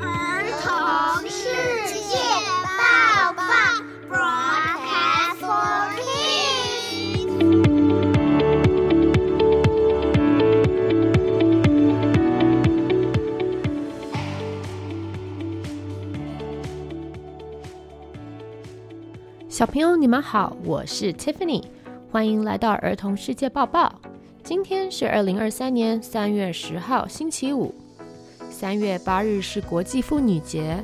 儿童世界报报，Broadcast for Kids。小朋友，你们好，我是 Tiffany，欢迎来到儿童世界报报。今天是二零二三年三月十号，星期五。三月八日是国际妇女节，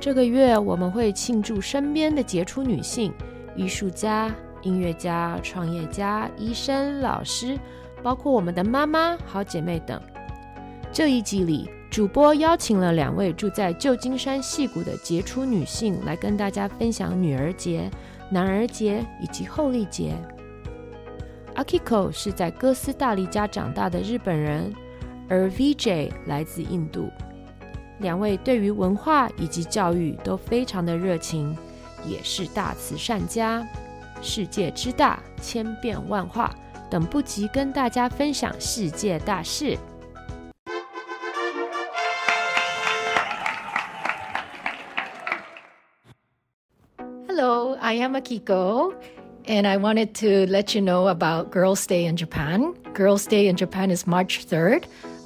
这个月我们会庆祝身边的杰出女性，艺术家、音乐家、创业家、医生、老师，包括我们的妈妈、好姐妹等。这一集里，主播邀请了两位住在旧金山戏谷的杰出女性，来跟大家分享女儿节、男儿节以及后娌节。Akiko 是在哥斯大黎加长大的日本人，而 VJ 来自印度。两位对于文化以及教育都非常的热情，也是大慈善家。世界之大，千变万化，等不及跟大家分享世界大事。Hello, I am Akiko, and I wanted to let you know about Girls' Day in Japan. Girls' Day in Japan is March 3rd,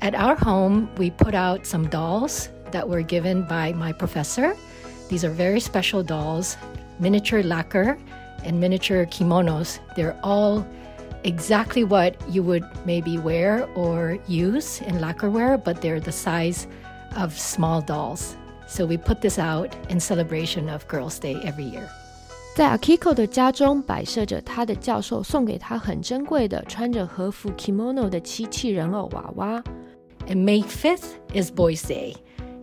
At our home, we put out some dolls that were given by my professor. These are very special dolls, miniature lacquer and miniature kimonos. They're all exactly what you would maybe wear or use in lacquerware, but they're the size of small dolls. So we put this out in celebration of Girls' Day every year. 在 Akiko 的家中摆设着他的教授送给他很珍贵的穿着和服 kimono 的漆器人偶娃娃。 And May 5th is Boys' Day.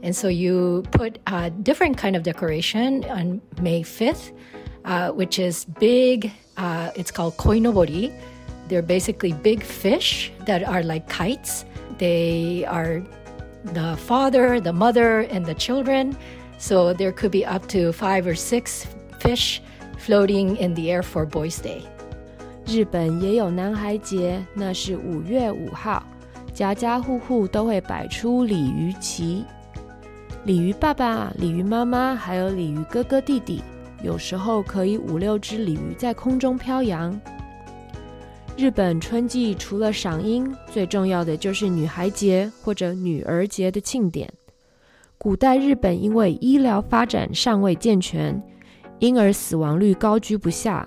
And so you put a different kind of decoration on May 5th, uh, which is big. Uh, it's called koinobori. They're basically big fish that are like kites. They are the father, the mother, and the children. So there could be up to five or six fish floating in the air for Boys' Day. 日本也有男孩节，那是五月五号， 家家户户都会摆出鲤鱼旗。鲤鱼爸爸、鲤鱼妈妈，还有鲤鱼哥哥弟弟，有时候可以五六只鲤鱼在空中飘扬。日本春季除了赏樱，最重要的就是女孩节或者女儿节的庆典。古代日本因为医疗发展尚未健全，婴儿死亡率高居不下。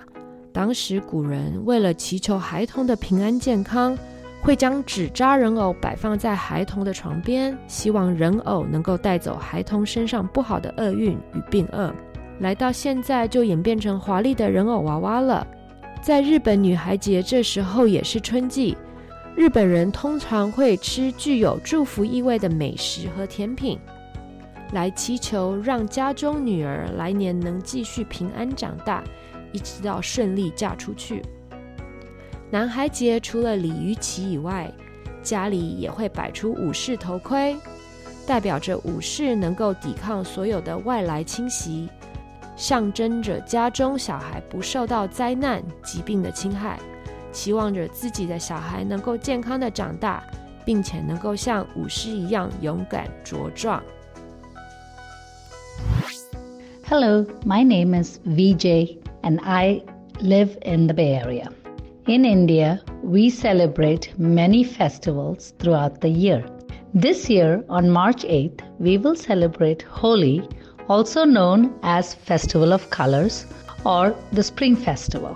当时古人为了祈求孩童的平安健康，会将纸扎人偶摆放在孩童的床边，希望人偶能够带走孩童身上不好的厄运与病厄。来到现在，就演变成华丽的人偶娃娃了。在日本女孩节这时候也是春季，日本人通常会吃具有祝福意味的美食和甜品，来祈求让家中女儿来年能继续平安长大，一直到顺利嫁出去。男孩节除了鲤鱼旗以外，家里也会摆出武士头盔，代表着武士能够抵抗所有的外来侵袭。象征着家中小孩不受到灾难、疾病的侵害，期望着自己的小孩能够健康的长大，并且能够像武士一样勇敢茁壮。Hello, my name is VJ and I live in the Bay Area. In India, we celebrate many festivals throughout the year. This year, on March 8th, we will celebrate Holi also known as Festival of Colors or the Spring Festival.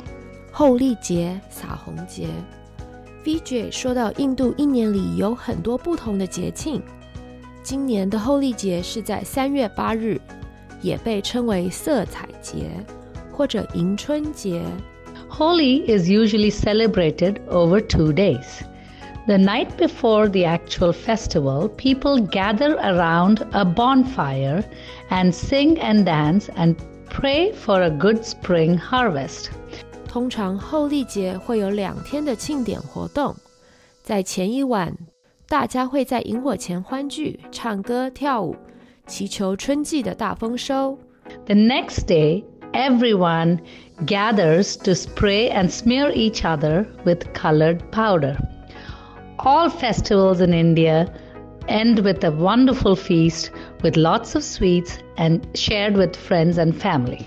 后娌节、撒红节。VJ 说到，印度一年里有很多不同的节庆。今年的后娌节是在三月八日，也被称为色彩节或者迎春节。 Holi is usually celebrated over two days. The night before the actual festival, people gather around a bonfire and sing and dance and pray for a good spring harvest. 通常后历节会有两天的庆典活动，在前一晚，大家会在营火前欢聚、唱歌、跳舞，祈求春季的大丰收。The next day, everyone gathers to spray and smear each other with colored powder. All festivals in India end with a wonderful feast with lots of sweets and shared with friends and family.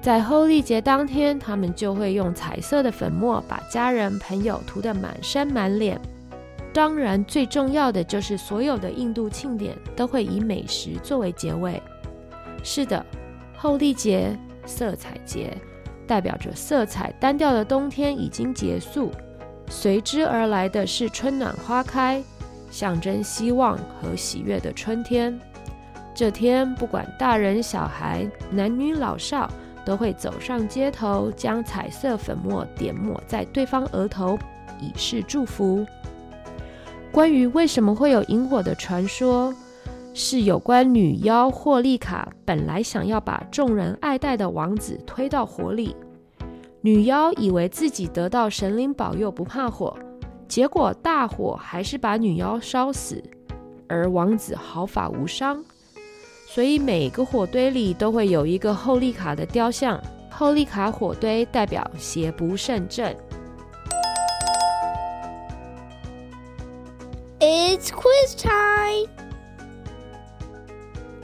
在后历节当天，他们就会用彩色的粉末把家人朋友涂得满身满脸。当然，最重要的就是所有的印度庆典都会以美食作为结尾。是的，后历节，色彩节， 代表着色彩单调的冬天已经结束，随之而来的是春暖花开，象征希望和喜悦的春天。这天，不管大人小孩、男女老少。都会走上街头，将彩色粉末点抹在对方额头，以示祝福。关于为什么会有萤火的传说，是有关女妖霍利卡本来想要把众人爱戴的王子推到火里，女妖以为自己得到神灵保佑不怕火，结果大火还是把女妖烧死，而王子毫发无伤。所以每个火堆里都会有一个后利卡的雕像，后利卡火堆代表邪不胜正。It's quiz time！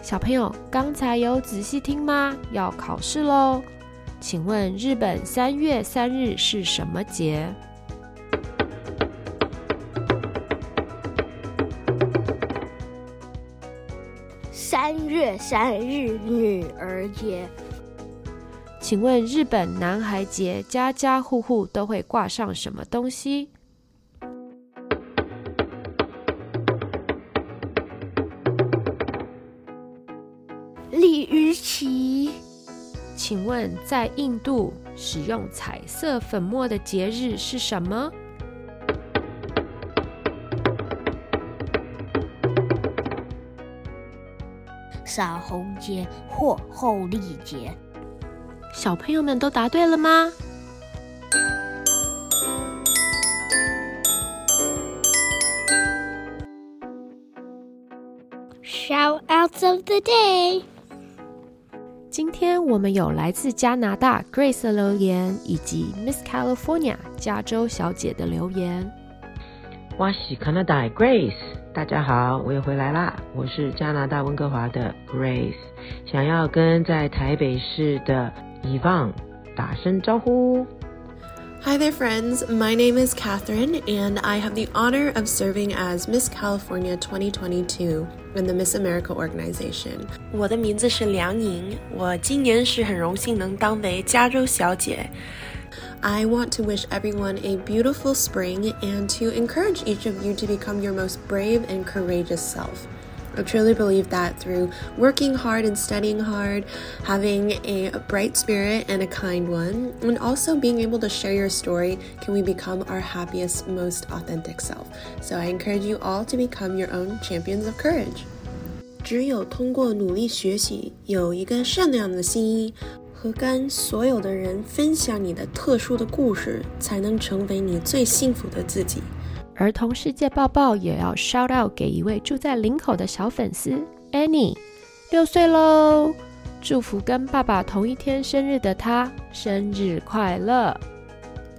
小朋友，刚才有仔细听吗？要考试喽！请问日本三月三日是什么节？三月三日女儿节，请问日本男孩节家家户户都会挂上什么东西？请问在印度使用彩色粉末的节日是什么？扫红节或后历节，小朋友们都答对了吗？Shoutouts of the day，今天我们有来自加拿大 Grace 的留言，以及 Miss California 加州小姐的留言。我是加拿大 Grace。大家好，我又回来啦！我是加拿大温哥华的 Grace，想要跟在台北市的 Yvonne 打声招呼。Hi there, friends. My name is Catherine, and I have the honor of serving as Miss California 2022 in the Miss America organization. 我的名字是梁莹，我今年是很荣幸能当为加州小姐。I want to wish everyone a beautiful spring and to encourage each of you to become your most brave and courageous self. I truly believe that through working hard and studying hard, having a bright spirit and a kind one, and also being able to share your story, can we become our happiest, most authentic self. So I encourage you all to become your own champions of courage. 只有通过努力学习，有一个善良的心。和跟所有的人分享你的特殊的故事，才能成为你最幸福的自己。 儿童世界报报也要 shout out 给一位住在林口的小粉丝 Annie，六岁喽！祝福跟爸爸同一天生日的他生日快乐！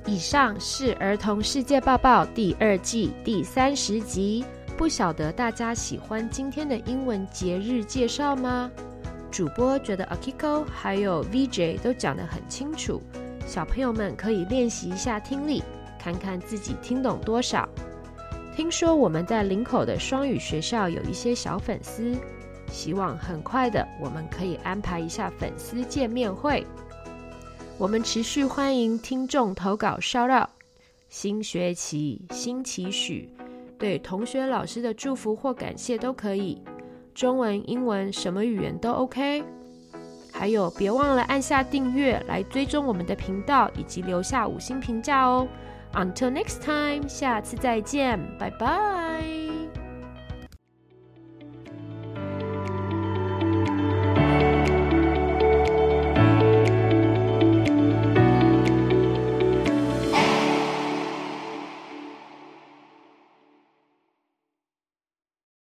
以上是儿童世界报报第二季第三十集，不晓得大家喜欢今天的英文节日介绍吗？主播觉得 Akiko 还有 VJ 都讲得很清楚，小朋友们可以练习一下听力，看看自己听懂多少。听说我们在林口的双语学校有一些小粉丝，希望很快的我们可以安排一下粉丝见面会。我们持续欢迎听众投稿 shout out，新学期新期许，对同学老师的祝福或感谢都可以。中文、英文，什么语言都 OK。还有，别忘了按下订阅来追踪我们的频道，以及留下五星评价哦。Until next time，下次再见，拜拜。